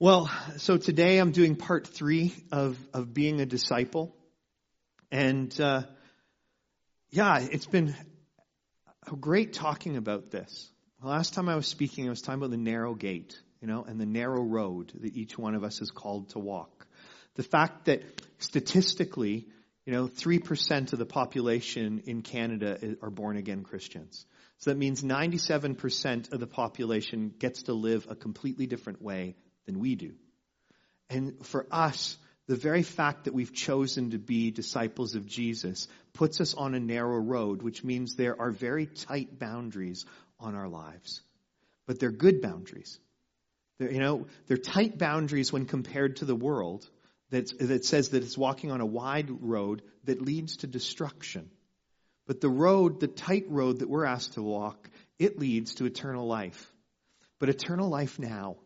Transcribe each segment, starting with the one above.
Well, so today I'm doing part three of, of being a disciple. And uh, yeah, it's been great talking about this. The last time I was speaking, I was talking about the narrow gate, you know, and the narrow road that each one of us is called to walk. The fact that statistically, you know, 3% of the population in Canada are born again Christians. So that means 97% of the population gets to live a completely different way than we do. And for us, the very fact that we've chosen to be disciples of Jesus puts us on a narrow road, which means there are very tight boundaries on our lives. But they're good boundaries. They're, you know, they're tight boundaries when compared to the world that, that says that it's walking on a wide road that leads to destruction. But the road, the tight road that we're asked to walk, it leads to eternal life. But eternal life now,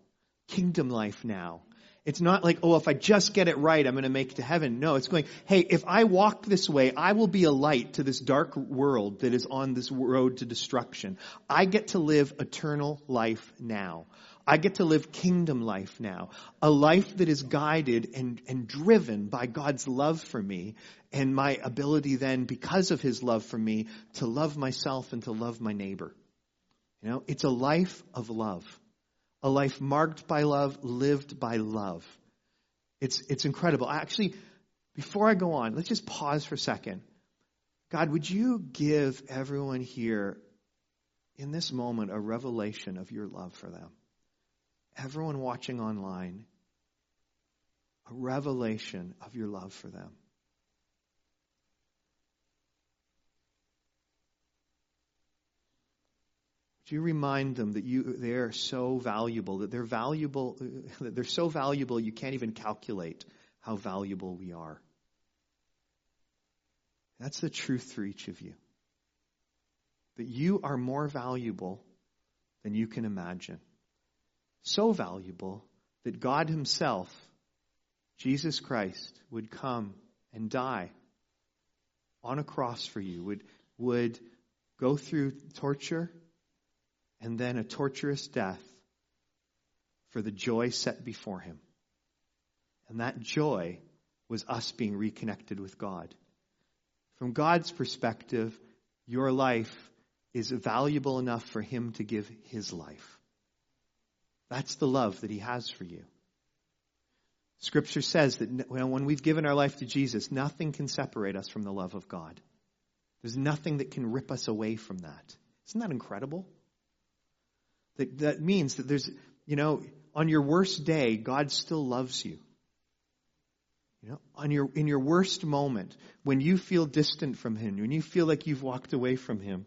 kingdom life now, it's not like, oh, if I just get it right, I'm going to make it to heaven. No, it's going, hey, if I walk this way, I will be a light to this dark world that is on this road to destruction. I get to live eternal life now. I get to live kingdom life now. A life that is guided and, and driven by God's love for me and my ability then, because of His love for me, to love myself and to love my neighbor. You know, it's a life of love a life marked by love, lived by love. It's, it's incredible. Actually, before I go on, let's just pause for a second. God, would you give everyone here in this moment a revelation of your love for them? Everyone watching online, a revelation of your love for them. You remind them that you they are so valuable that they're valuable that they're so valuable you can't even calculate how valuable we are. That's the truth for each of you. That you are more valuable than you can imagine. So valuable that God himself Jesus Christ would come and die on a cross for you would would go through torture and then a torturous death for the joy set before him. And that joy was us being reconnected with God. From God's perspective, your life is valuable enough for him to give his life. That's the love that he has for you. Scripture says that when we've given our life to Jesus, nothing can separate us from the love of God. There's nothing that can rip us away from that. Isn't that incredible? That, that means that there's, you know, on your worst day, God still loves you. You know, on your, in your worst moment, when you feel distant from Him, when you feel like you've walked away from Him,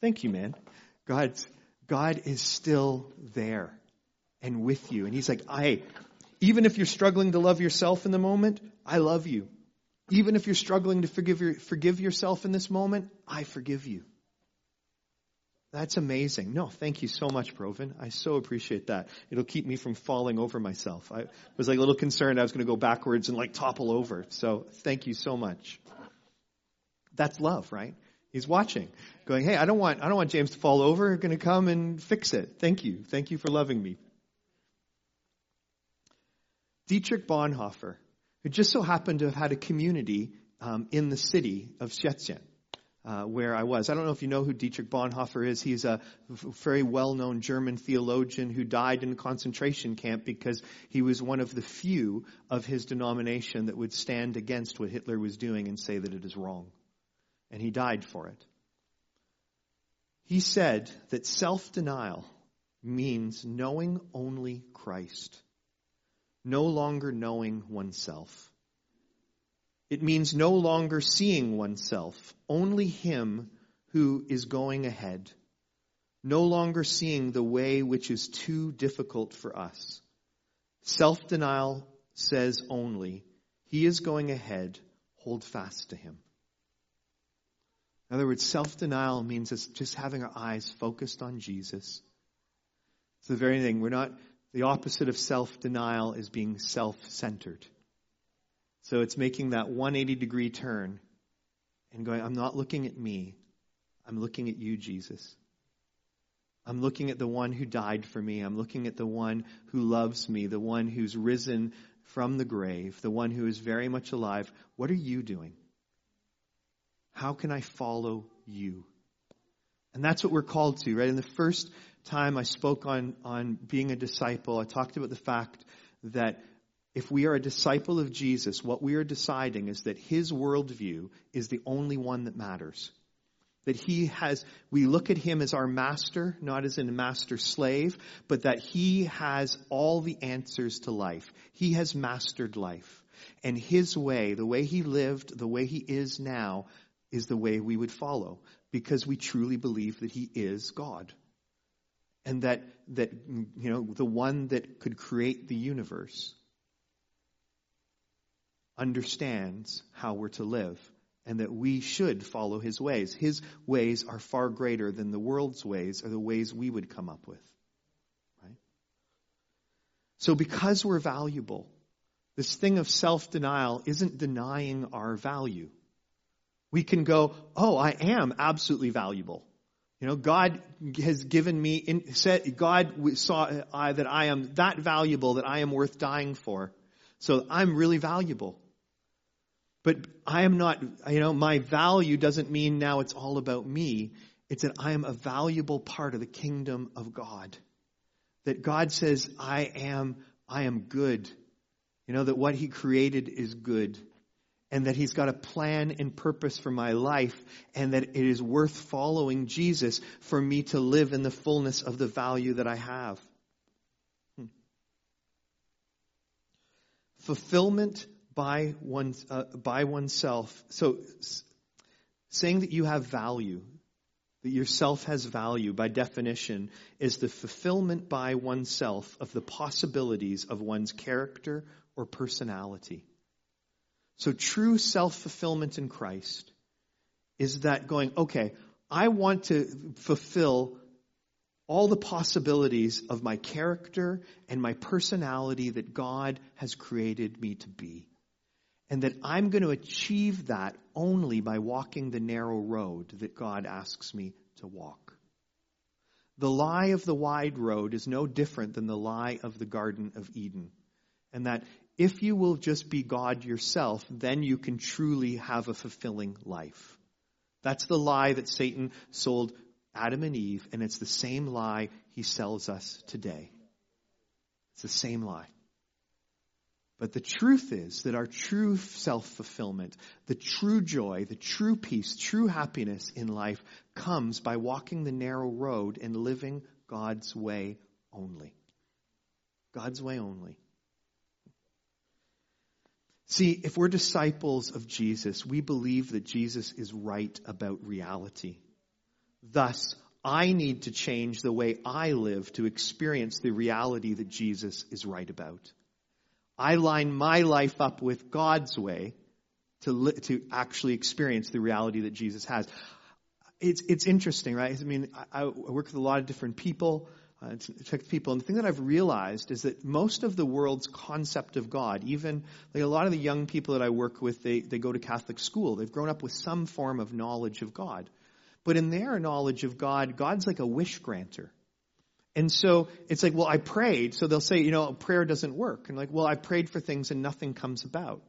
thank you, man. God, God is still there and with you. And He's like, I, even if you're struggling to love yourself in the moment, I love you. Even if you're struggling to forgive, your, forgive yourself in this moment, I forgive you. That's amazing. No, thank you so much, Proven. I so appreciate that. It'll keep me from falling over myself. I was like a little concerned I was going to go backwards and like topple over. So thank you so much. That's love, right? He's watching, going, "Hey, I don't want I don't want James to fall over. I'm going to come and fix it. Thank you. Thank you for loving me." Dietrich Bonhoeffer, who just so happened to have had a community um, in the city of Szczecin uh, where I was. I don't know if you know who Dietrich Bonhoeffer is. He's a very well-known German theologian who died in a concentration camp because he was one of the few of his denomination that would stand against what Hitler was doing and say that it is wrong. And he died for it. He said that self-denial means knowing only Christ, no longer knowing oneself. It means no longer seeing oneself, only Him who is going ahead. No longer seeing the way which is too difficult for us. Self denial says only, He is going ahead, hold fast to Him. In other words, self denial means us just having our eyes focused on Jesus. It's the very thing. We're not, the opposite of self denial is being self centered. So it's making that 180 degree turn and going, I'm not looking at me. I'm looking at you, Jesus. I'm looking at the one who died for me. I'm looking at the one who loves me, the one who's risen from the grave, the one who is very much alive. What are you doing? How can I follow you? And that's what we're called to, right? In the first time I spoke on, on being a disciple, I talked about the fact that if we are a disciple of Jesus, what we are deciding is that his worldview is the only one that matters. That he has, we look at him as our master, not as a master slave, but that he has all the answers to life. He has mastered life. And his way, the way he lived, the way he is now, is the way we would follow because we truly believe that he is God. And that, that, you know, the one that could create the universe understands how we're to live and that we should follow his ways. His ways are far greater than the world's ways or the ways we would come up with. Right? So because we're valuable, this thing of self-denial isn't denying our value. We can go, oh, I am absolutely valuable. You know, God has given me, in, said, God saw uh, that I am that valuable that I am worth dying for. So I'm really valuable. But I am not, you know, my value doesn't mean now it's all about me. It's that I am a valuable part of the kingdom of God. That God says, I am, I am good. You know, that what He created is good. And that He's got a plan and purpose for my life. And that it is worth following Jesus for me to live in the fullness of the value that I have. Hmm. Fulfillment by, one, uh, by oneself. So, saying that you have value, that yourself has value, by definition, is the fulfillment by oneself of the possibilities of one's character or personality. So, true self fulfillment in Christ is that going, okay, I want to fulfill all the possibilities of my character and my personality that God has created me to be and that I'm going to achieve that only by walking the narrow road that God asks me to walk. The lie of the wide road is no different than the lie of the Garden of Eden. And that if you will just be God yourself, then you can truly have a fulfilling life. That's the lie that Satan sold Adam and Eve, and it's the same lie he sells us today. It's the same lie. But the truth is that our true self fulfillment, the true joy, the true peace, true happiness in life comes by walking the narrow road and living God's way only. God's way only. See, if we're disciples of Jesus, we believe that Jesus is right about reality. Thus, I need to change the way I live to experience the reality that Jesus is right about. I line my life up with God's way to, li- to actually experience the reality that Jesus has. It's, it's interesting, right? I mean, I, I work with a lot of different people, uh, Czech people, and the thing that I've realized is that most of the world's concept of God, even like a lot of the young people that I work with, they, they go to Catholic school. They've grown up with some form of knowledge of God. But in their knowledge of God, God's like a wish granter. And so it's like, well, I prayed. So they'll say, you know, prayer doesn't work. And like, well, I prayed for things and nothing comes about.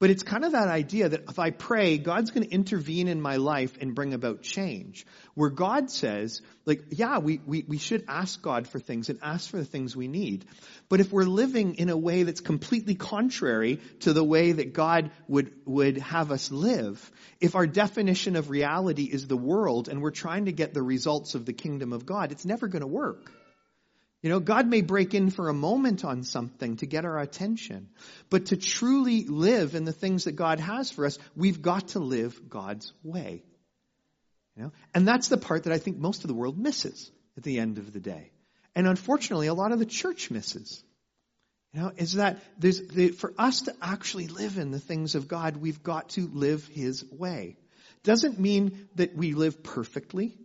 But it's kind of that idea that if I pray, God's going to intervene in my life and bring about change. Where God says, like, yeah, we, we, we should ask God for things and ask for the things we need. But if we're living in a way that's completely contrary to the way that God would, would have us live, if our definition of reality is the world and we're trying to get the results of the kingdom of God, it's never going to work. You know, God may break in for a moment on something to get our attention. But to truly live in the things that God has for us, we've got to live God's way. You know? And that's the part that I think most of the world misses at the end of the day. And unfortunately, a lot of the church misses. You know, is that there's, the, for us to actually live in the things of God, we've got to live His way. Doesn't mean that we live perfectly.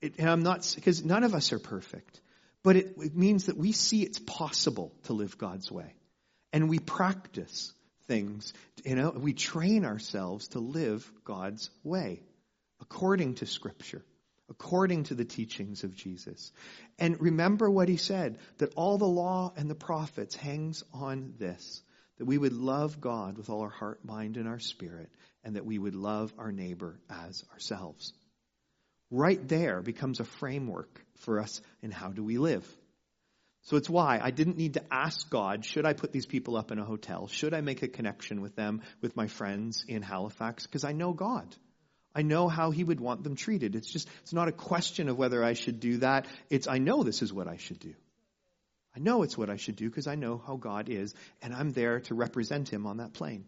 It, and I'm not, because none of us are perfect. But it, it means that we see it's possible to live God's way. And we practice things, you know, we train ourselves to live God's way according to Scripture, according to the teachings of Jesus. And remember what he said, that all the law and the prophets hangs on this, that we would love God with all our heart, mind, and our spirit, and that we would love our neighbor as ourselves. Right there becomes a framework for us in how do we live. So it's why I didn't need to ask God, should I put these people up in a hotel? Should I make a connection with them, with my friends in Halifax? Because I know God. I know how he would want them treated. It's just, it's not a question of whether I should do that. It's, I know this is what I should do. I know it's what I should do because I know how God is, and I'm there to represent him on that plane.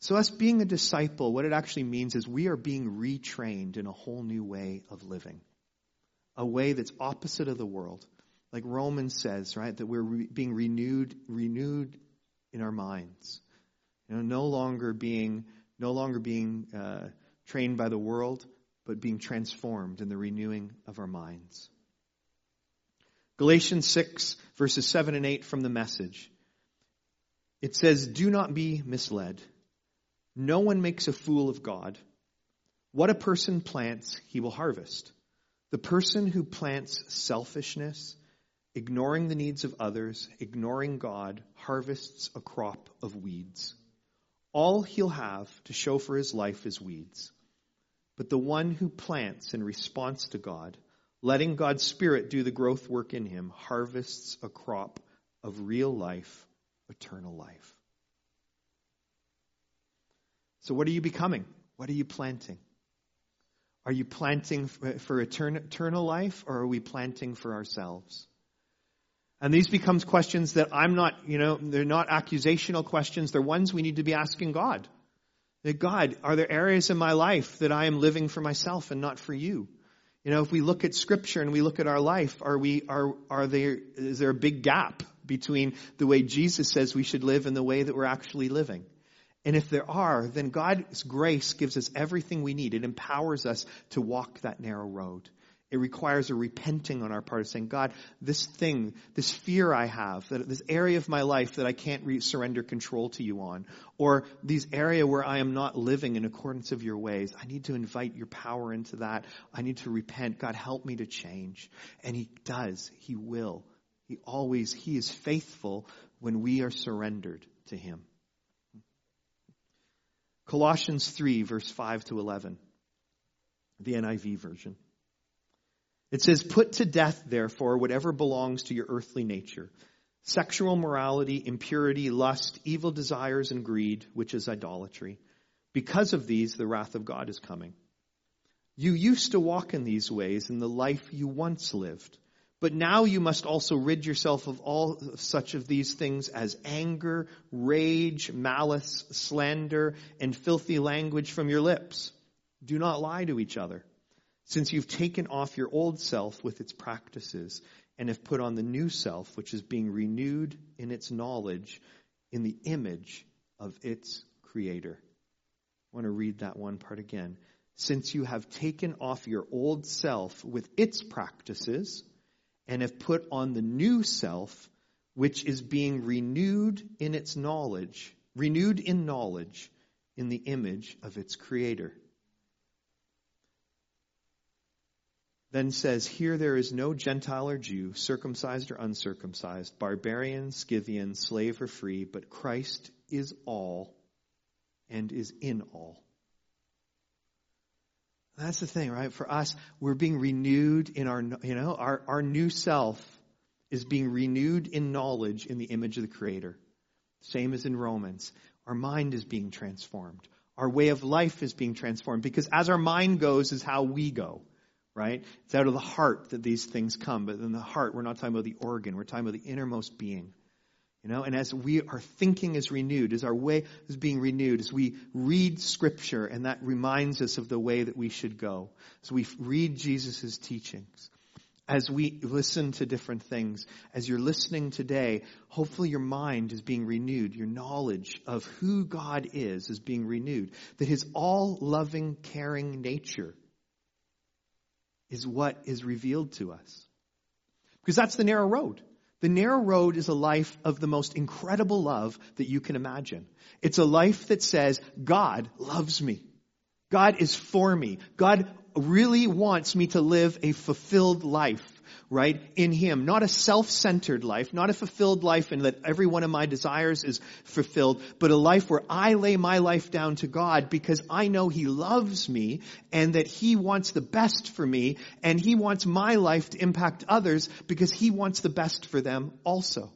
So, us being a disciple, what it actually means is we are being retrained in a whole new way of living, a way that's opposite of the world. Like Romans says, right, that we're re- being renewed, renewed in our minds. You know, no longer being, no longer being uh, trained by the world, but being transformed in the renewing of our minds. Galatians 6, verses 7 and 8 from the message. It says, Do not be misled. No one makes a fool of God. What a person plants, he will harvest. The person who plants selfishness, ignoring the needs of others, ignoring God, harvests a crop of weeds. All he'll have to show for his life is weeds. But the one who plants in response to God, letting God's Spirit do the growth work in him, harvests a crop of real life, eternal life. So, what are you becoming? What are you planting? Are you planting uh, for eternal life or are we planting for ourselves? And these becomes questions that I'm not, you know, they're not accusational questions. They're ones we need to be asking God. That God, are there areas in my life that I am living for myself and not for you? You know, if we look at scripture and we look at our life, are we, are, are there, is there a big gap between the way Jesus says we should live and the way that we're actually living? And if there are, then God's grace gives us everything we need. It empowers us to walk that narrow road. It requires a repenting on our part of saying, God, this thing, this fear I have, this area of my life that I can't re- surrender control to you on, or this area where I am not living in accordance of your ways, I need to invite your power into that. I need to repent. God, help me to change. And He does. He will. He always, He is faithful when we are surrendered to Him. Colossians 3, verse 5 to 11, the NIV version. It says, Put to death, therefore, whatever belongs to your earthly nature sexual morality, impurity, lust, evil desires, and greed, which is idolatry. Because of these, the wrath of God is coming. You used to walk in these ways in the life you once lived. But now you must also rid yourself of all such of these things as anger, rage, malice, slander, and filthy language from your lips. Do not lie to each other since you've taken off your old self with its practices and have put on the new self, which is being renewed in its knowledge in the image of its creator. I want to read that one part again. Since you have taken off your old self with its practices and have put on the new self, which is being renewed in its knowledge, renewed in knowledge in the image of its creator. then says, Here there is no Gentile or Jew, circumcised or uncircumcised, barbarian, Scythian, slave or free, but Christ is all and is in all. That's the thing, right? For us, we're being renewed in our, you know, our, our new self is being renewed in knowledge in the image of the Creator. Same as in Romans. Our mind is being transformed. Our way of life is being transformed because as our mind goes is how we go right? It's out of the heart that these things come. But in the heart, we're not talking about the organ. We're talking about the innermost being. You know, and as we, our thinking is renewed, as our way is being renewed, as we read scripture, and that reminds us of the way that we should go, as we read Jesus' teachings, as we listen to different things, as you're listening today, hopefully your mind is being renewed. Your knowledge of who God is is being renewed. That His all loving, caring nature is what is revealed to us. Because that's the narrow road. The narrow road is a life of the most incredible love that you can imagine. It's a life that says, God loves me. God is for me. God really wants me to live a fulfilled life, right, in Him. Not a self-centered life, not a fulfilled life in that every one of my desires is fulfilled, but a life where I lay my life down to God because I know He loves me and that He wants the best for me and He wants my life to impact others because He wants the best for them also.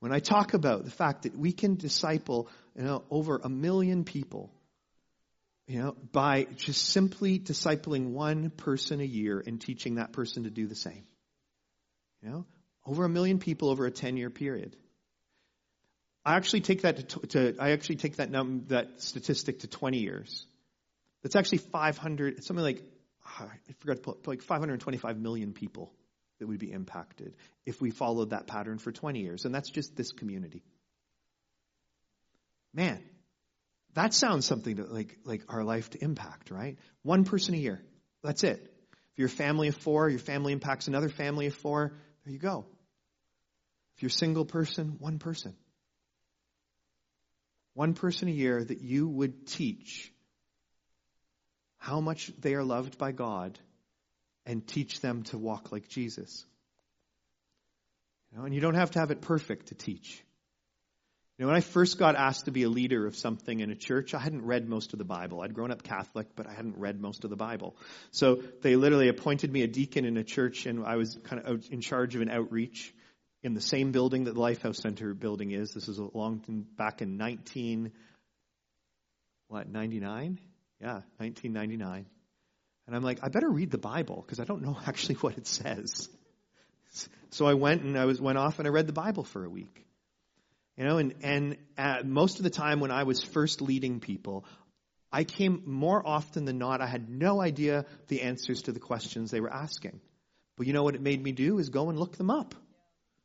When I talk about the fact that we can disciple, you know, over a million people, you know, by just simply discipling one person a year and teaching that person to do the same. You know, over a million people over a 10 year period. I actually take that to, to I actually take that num, that statistic to 20 years. That's actually 500, it's something like, ah, I forgot to put, like 525 million people that would be impacted if we followed that pattern for 20 years. And that's just this community. Man, that sounds something like, like our life to impact, right? One person a year. That's it. If you're a family of four, your family impacts another family of four, there you go. If you're a single person, one person. One person a year that you would teach how much they are loved by God and teach them to walk like Jesus. You know, and you don't have to have it perfect to teach. Know, when I first got asked to be a leader of something in a church, I hadn't read most of the Bible. I'd grown up Catholic, but I hadn't read most of the Bible. So they literally appointed me a deacon in a church, and I was kind of in charge of an outreach in the same building that the Lifehouse Center building is. This is a long back in 19, what, 99? Yeah, 1999. And I'm like, I better read the Bible because I don't know actually what it says. So I went and I was went off and I read the Bible for a week. You know, and, and uh, most of the time when I was first leading people, I came more often than not, I had no idea the answers to the questions they were asking. But you know what it made me do is go and look them up.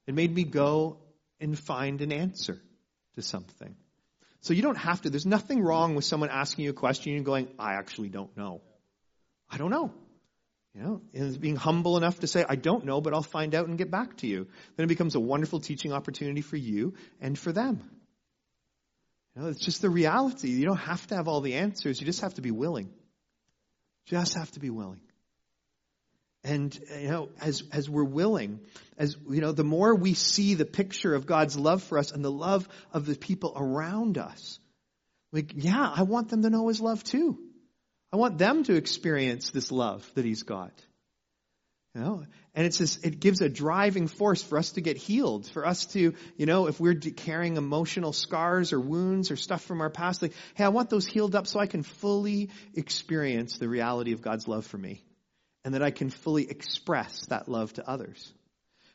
It made me go and find an answer to something. So you don't have to, there's nothing wrong with someone asking you a question and going, I actually don't know. I don't know. You know, and being humble enough to say, I don't know, but I'll find out and get back to you. Then it becomes a wonderful teaching opportunity for you and for them. You know, it's just the reality. You don't have to have all the answers. You just have to be willing. Just have to be willing. And, you know, as, as we're willing, as, you know, the more we see the picture of God's love for us and the love of the people around us, like, yeah, I want them to know His love too. I want them to experience this love that he's got. You know, and it's this, it gives a driving force for us to get healed, for us to, you know, if we're carrying emotional scars or wounds or stuff from our past, like, hey, I want those healed up so I can fully experience the reality of God's love for me. And that I can fully express that love to others.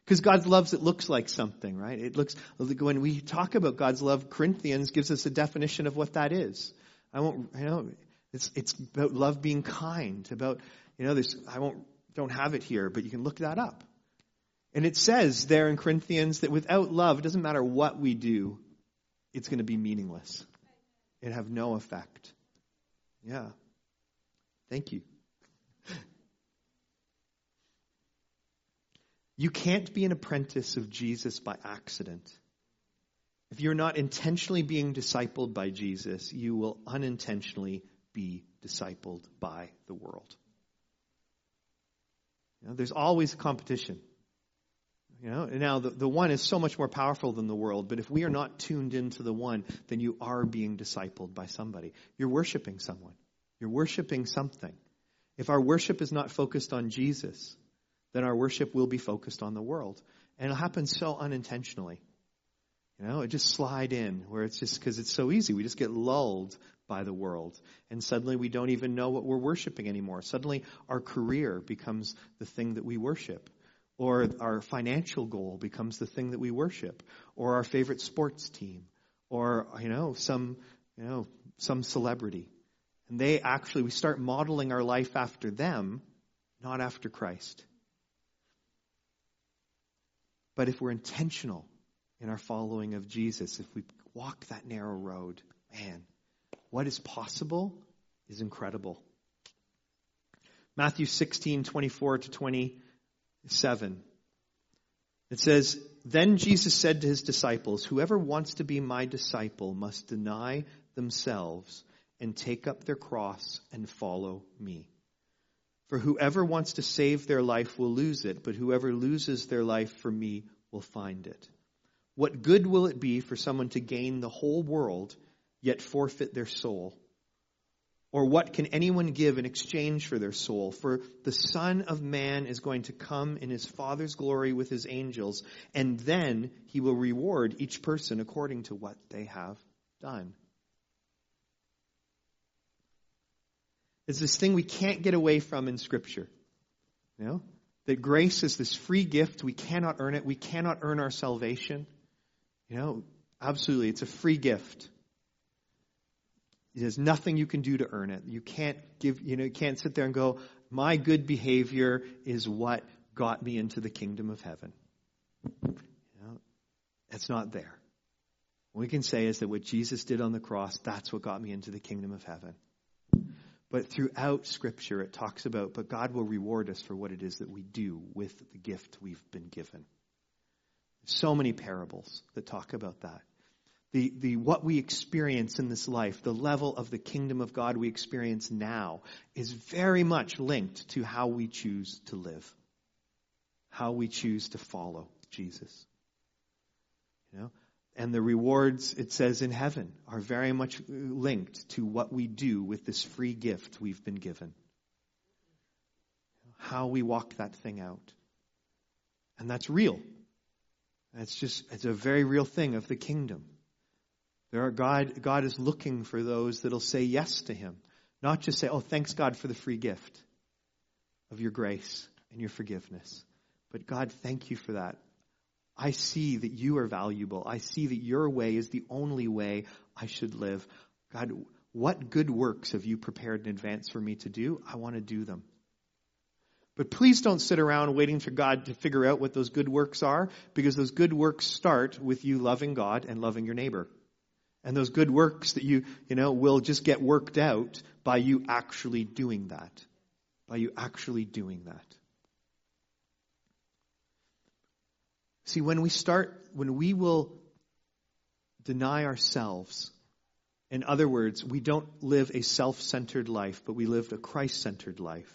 Because God's love, it looks like something, right? It looks, when we talk about God's love, Corinthians gives us a definition of what that is. I won't, you know, it's, it's about love being kind, about, you know, this, I won't, don't have it here, but you can look that up. And it says there in Corinthians that without love, it doesn't matter what we do, it's going to be meaningless. It have no effect. Yeah. Thank you. You can't be an apprentice of Jesus by accident. If you're not intentionally being discipled by Jesus, you will unintentionally be discipled by the world. You know, there's always competition. You know, now the, the one is so much more powerful than the world, but if we are not tuned into the one, then you are being discipled by somebody. You're worshiping someone. You're worshiping something. If our worship is not focused on Jesus, then our worship will be focused on the world. And it'll happen so unintentionally. You know, it just slide in where it's just because it's so easy. We just get lulled by the world. And suddenly we don't even know what we're worshiping anymore. Suddenly our career becomes the thing that we worship. Or our financial goal becomes the thing that we worship. Or our favorite sports team. Or, you know, some, you know, some celebrity. And they actually, we start modeling our life after them, not after Christ. But if we're intentional in our following of Jesus, if we walk that narrow road, man, what is possible is incredible. Matthew 16, 24 to 27. It says, Then Jesus said to his disciples, Whoever wants to be my disciple must deny themselves and take up their cross and follow me. For whoever wants to save their life will lose it, but whoever loses their life for me will find it. What good will it be for someone to gain the whole world, yet forfeit their soul? Or what can anyone give in exchange for their soul? For the Son of Man is going to come in his Father's glory with his angels, and then he will reward each person according to what they have done. It's this thing we can't get away from in Scripture. You know? That grace is this free gift. We cannot earn it. We cannot earn our salvation. You know, absolutely. It's a free gift. There's nothing you can do to earn it. You can't give, you know, you can't sit there and go, my good behavior is what got me into the kingdom of heaven. You know, it's not there. What we can say is that what Jesus did on the cross, that's what got me into the kingdom of heaven. But throughout Scripture, it talks about, but God will reward us for what it is that we do with the gift we've been given. So many parables that talk about that the, the what we experience in this life, the level of the kingdom of God we experience now, is very much linked to how we choose to live, how we choose to follow Jesus. You know, and the rewards it says in heaven are very much linked to what we do with this free gift we've been given. How we walk that thing out. And that's real. That's just, it's a very real thing of the kingdom. There are God, God is looking for those that'll say yes to Him. Not just say, oh, thanks God for the free gift of your grace and your forgiveness. But God, thank you for that. I see that you are valuable. I see that your way is the only way I should live. God, what good works have you prepared in advance for me to do? I want to do them. But please don't sit around waiting for God to figure out what those good works are, because those good works start with you loving God and loving your neighbor. And those good works that you, you know, will just get worked out by you actually doing that. By you actually doing that. See, when we start, when we will deny ourselves, in other words, we don't live a self centered life, but we live a Christ centered life,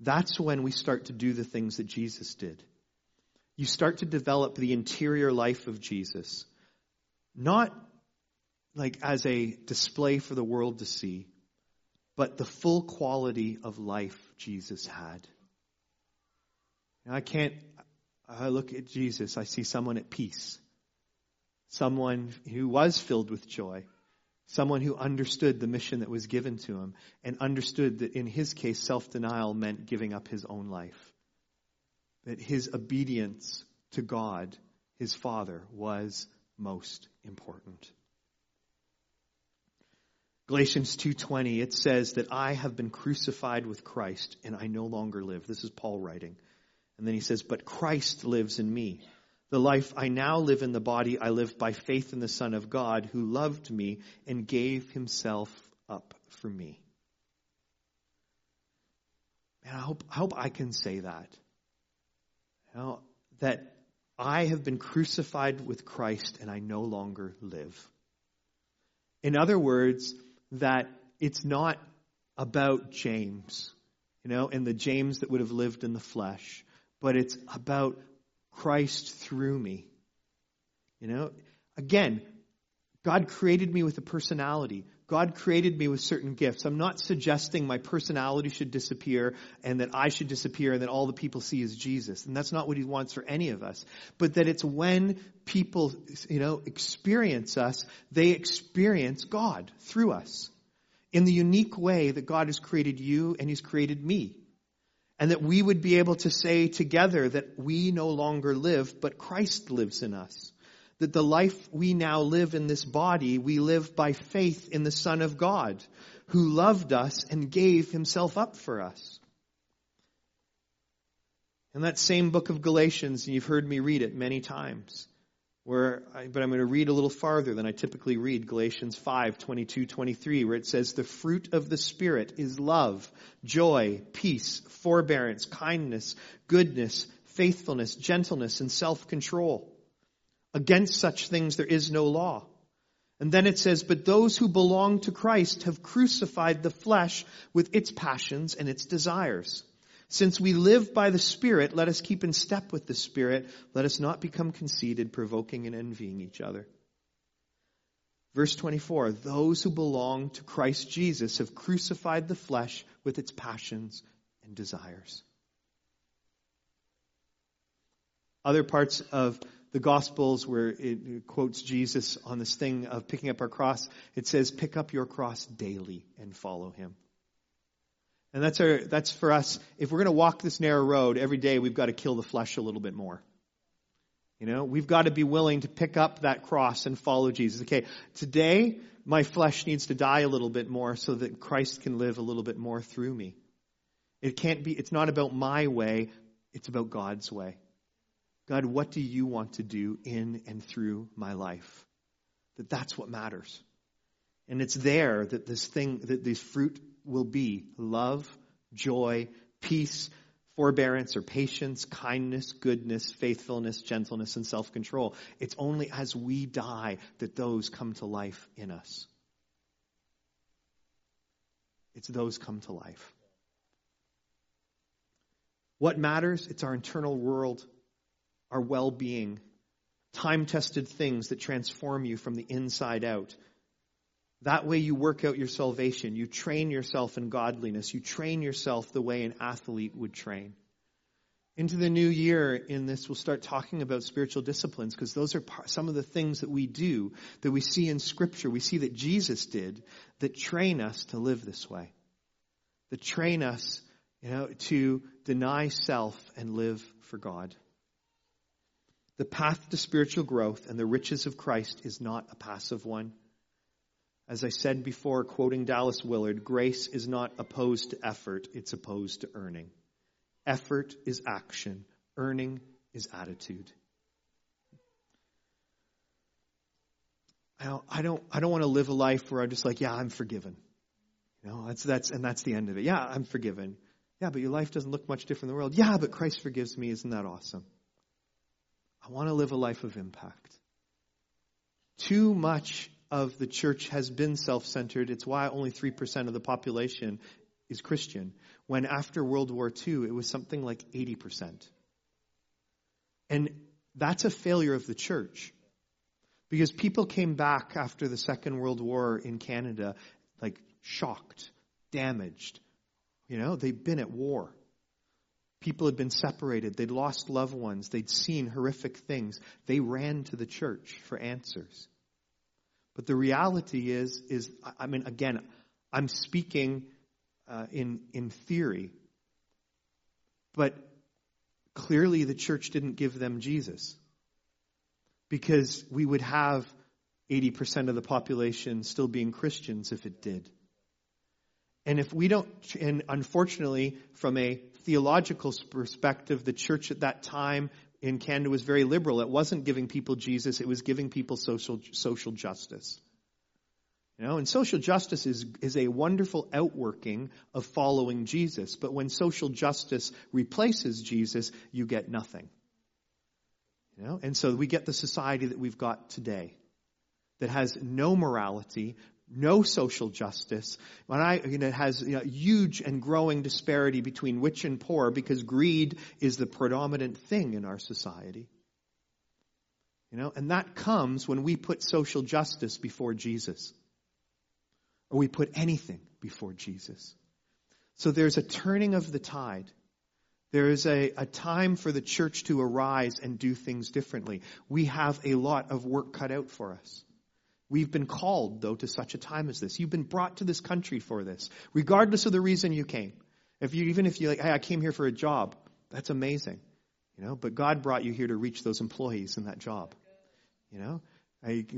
that's when we start to do the things that Jesus did. You start to develop the interior life of Jesus. Not like as a display for the world to see, but the full quality of life Jesus had. I can't, I look at Jesus, I see someone at peace, someone who was filled with joy, someone who understood the mission that was given to him, and understood that in his case, self denial meant giving up his own life. That his obedience to God, his Father, was most important. Galatians 2:20 it says that I have been crucified with Christ and I no longer live. This is Paul writing. And then he says, "But Christ lives in me. The life I now live in the body I live by faith in the Son of God who loved me and gave himself up for me." And I hope I hope I can say that. That I have been crucified with Christ and I no longer live. In other words, that it's not about James, you know, and the James that would have lived in the flesh, but it's about Christ through me. You know, again, God created me with a personality. God created me with certain gifts. I'm not suggesting my personality should disappear and that I should disappear and that all the people see is Jesus. And that's not what he wants for any of us. But that it's when people, you know, experience us, they experience God through us in the unique way that God has created you and he's created me. And that we would be able to say together that we no longer live, but Christ lives in us that the life we now live in this body, we live by faith in the Son of God, who loved us and gave himself up for us. In that same book of Galatians, and you've heard me read it many times, where I, but I'm going to read a little farther than I typically read, Galatians 5, 22, 23, where it says, The fruit of the Spirit is love, joy, peace, forbearance, kindness, goodness, faithfulness, gentleness, and self-control. Against such things there is no law. And then it says, But those who belong to Christ have crucified the flesh with its passions and its desires. Since we live by the Spirit, let us keep in step with the Spirit. Let us not become conceited, provoking and envying each other. Verse 24, those who belong to Christ Jesus have crucified the flesh with its passions and desires. Other parts of the Gospels where it quotes Jesus on this thing of picking up our cross, it says, pick up your cross daily and follow him. And that's our, that's for us. If we're going to walk this narrow road every day, we've got to kill the flesh a little bit more. You know, we've got to be willing to pick up that cross and follow Jesus. Okay, today my flesh needs to die a little bit more so that Christ can live a little bit more through me. It can't be, it's not about my way, it's about God's way. God, what do you want to do in and through my life? That that's what matters. And it's there that this thing, that this fruit will be love, joy, peace, forbearance or patience, kindness, goodness, faithfulness, gentleness, and self control. It's only as we die that those come to life in us. It's those come to life. What matters? It's our internal world our well being, time tested things that transform you from the inside out. That way you work out your salvation. You train yourself in godliness. You train yourself the way an athlete would train. Into the new year in this, we'll start talking about spiritual disciplines because those are some of the things that we do that we see in scripture. We see that Jesus did that train us to live this way. That train us, you know, to deny self and live for God. The path to spiritual growth and the riches of Christ is not a passive one. As I said before, quoting Dallas Willard, grace is not opposed to effort, it's opposed to earning. Effort is action, earning is attitude. I don't, I don't, I don't want to live a life where I'm just like, yeah, I'm forgiven. You know, that's, that's, and that's the end of it. Yeah, I'm forgiven. Yeah, but your life doesn't look much different in the world. Yeah, but Christ forgives me. Isn't that awesome? I want to live a life of impact. Too much of the church has been self centered. It's why only 3% of the population is Christian, when after World War II, it was something like 80%. And that's a failure of the church. Because people came back after the Second World War in Canada, like shocked, damaged. You know, they'd been at war. People had been separated. They'd lost loved ones. They'd seen horrific things. They ran to the church for answers. But the reality is, is I mean, again, I'm speaking uh, in in theory, but clearly the church didn't give them Jesus because we would have 80% of the population still being Christians if it did. And if we don't, and unfortunately, from a theological perspective, the church at that time in Canada was very liberal. It wasn't giving people Jesus, it was giving people social, social justice. You know, and social justice is, is a wonderful outworking of following Jesus. But when social justice replaces Jesus, you get nothing. You know, and so we get the society that we've got today that has no morality, no social justice. When I, you know, has you know, huge and growing disparity between rich and poor because greed is the predominant thing in our society. You know, and that comes when we put social justice before Jesus. Or we put anything before Jesus. So there's a turning of the tide. There is a, a time for the church to arise and do things differently. We have a lot of work cut out for us. We've been called, though, to such a time as this. You've been brought to this country for this, regardless of the reason you came. If you, even if you like, hey, I came here for a job, that's amazing. You know, but God brought you here to reach those employees in that job. You know,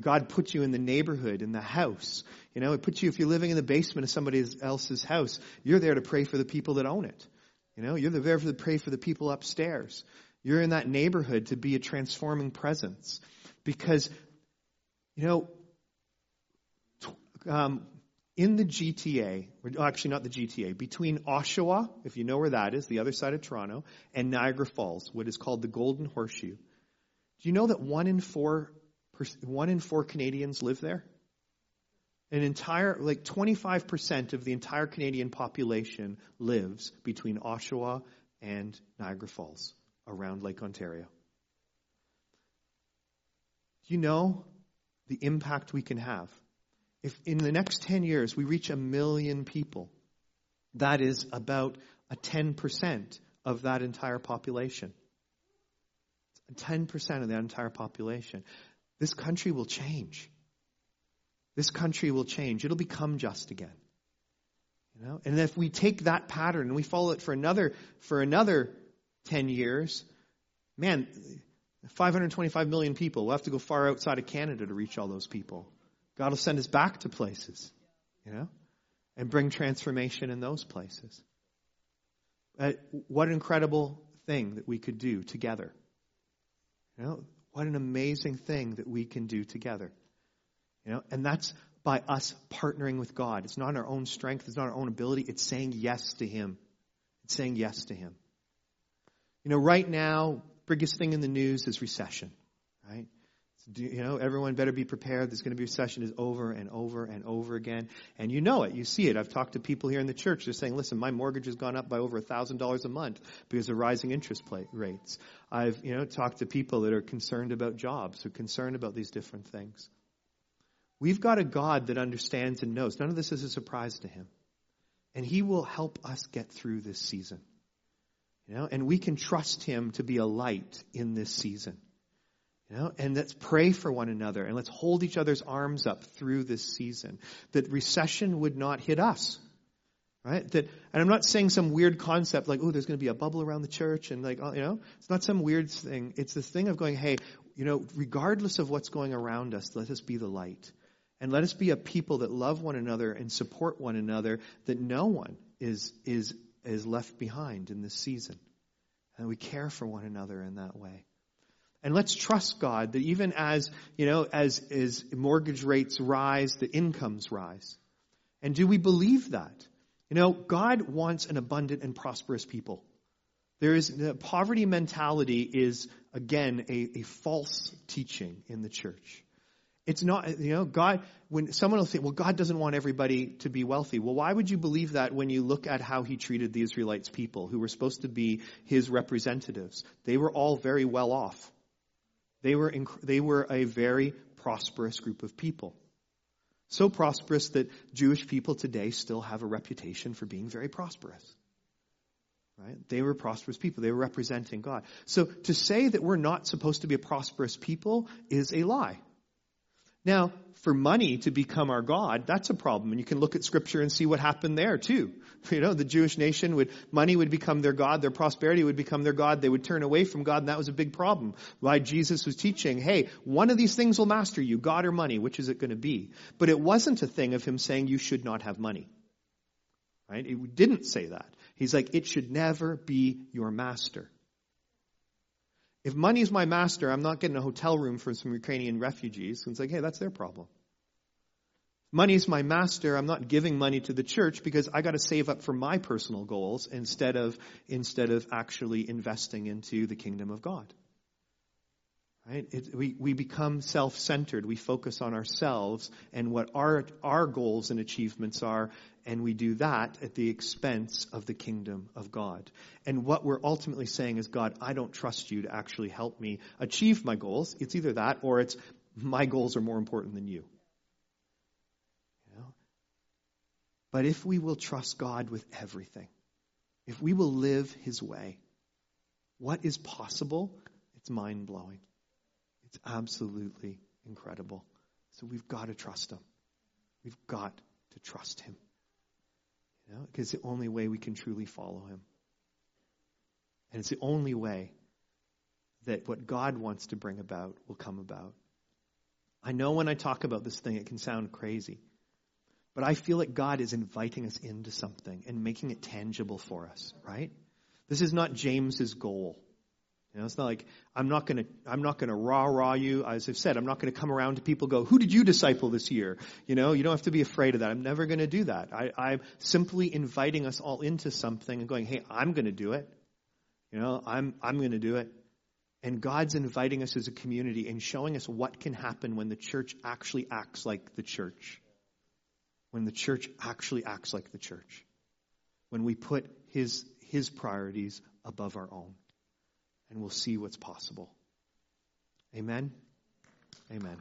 God put you in the neighborhood, in the house. You know, it puts you, if you're living in the basement of somebody else's house, you're there to pray for the people that own it. You know, you're there to pray for the people upstairs. You're in that neighborhood to be a transforming presence. Because, you know, um, in the GTA, or actually not the GTA, between Oshawa, if you know where that is, the other side of Toronto, and Niagara Falls, what is called the Golden Horseshoe. Do you know that one in four, one in four Canadians live there? An entire, like 25% of the entire Canadian population lives between Oshawa and Niagara Falls around Lake Ontario. Do you know the impact we can have? If in the next 10 years we reach a million people, that is about a 10% of that entire population. 10% of that entire population. This country will change. This country will change. It'll become just again. You know? And if we take that pattern and we follow it for another for another 10 years, man, 525 million people. We'll have to go far outside of Canada to reach all those people. God will send us back to places, you know, and bring transformation in those places. Uh, what an incredible thing that we could do together. You know, what an amazing thing that we can do together. You know, and that's by us partnering with God. It's not our own strength, it's not our own ability, it's saying yes to Him. It's saying yes to Him. You know, right now, biggest thing in the news is recession, right? You know, everyone better be prepared. There's going to be a recession is over and over and over again. And you know it. You see it. I've talked to people here in the church. They're saying, listen, my mortgage has gone up by over $1,000 a month because of rising interest rates. I've, you know, talked to people that are concerned about jobs, who concerned about these different things. We've got a God that understands and knows. None of this is a surprise to him. And he will help us get through this season. You know, and we can trust him to be a light in this season. You know, and let's pray for one another and let's hold each other's arms up through this season. That recession would not hit us. Right? That, and I'm not saying some weird concept like, oh, there's going to be a bubble around the church and like, you know, it's not some weird thing. It's this thing of going, hey, you know, regardless of what's going around us, let us be the light. And let us be a people that love one another and support one another, that no one is, is, is left behind in this season. And we care for one another in that way. And let's trust God that even as, you know, as, as mortgage rates rise, the incomes rise. And do we believe that? You know, God wants an abundant and prosperous people. There is, the poverty mentality is, again, a, a false teaching in the church. It's not, you know, God, when someone will say, well, God doesn't want everybody to be wealthy. Well, why would you believe that when you look at how he treated the Israelites people who were supposed to be his representatives? They were all very well off. They were, inc- they were a very prosperous group of people. So prosperous that Jewish people today still have a reputation for being very prosperous. Right? They were prosperous people. They were representing God. So to say that we're not supposed to be a prosperous people is a lie. Now, for money to become our God, that's a problem. And you can look at scripture and see what happened there too. You know, the Jewish nation would, money would become their God, their prosperity would become their God, they would turn away from God, and that was a big problem. Why Jesus was teaching, hey, one of these things will master you, God or money, which is it going to be? But it wasn't a thing of him saying you should not have money. Right? He didn't say that. He's like, it should never be your master. If money is my master, I'm not getting a hotel room for some Ukrainian refugees. And it's like, hey, that's their problem. Money is my master. I'm not giving money to the church because I got to save up for my personal goals instead of instead of actually investing into the kingdom of God. Right? It, we, we become self centered. We focus on ourselves and what our, our goals and achievements are, and we do that at the expense of the kingdom of God. And what we're ultimately saying is, God, I don't trust you to actually help me achieve my goals. It's either that or it's my goals are more important than you. you know? But if we will trust God with everything, if we will live his way, what is possible? It's mind blowing. Absolutely incredible. So we've got to trust him. We've got to trust him. You know, because the only way we can truly follow him. And it's the only way that what God wants to bring about will come about. I know when I talk about this thing, it can sound crazy. But I feel like God is inviting us into something and making it tangible for us, right? This is not James's goal. You know, it's not like I'm not going to I'm not going to rah rah you. As I've said, I'm not going to come around to people go, "Who did you disciple this year?" You know, you don't have to be afraid of that. I'm never going to do that. I, I'm simply inviting us all into something and going, "Hey, I'm going to do it." You know, I'm I'm going to do it. And God's inviting us as a community and showing us what can happen when the church actually acts like the church. when the church actually acts like the church, when we put his, his priorities above our own, and we'll see what's possible. Amen. Amen.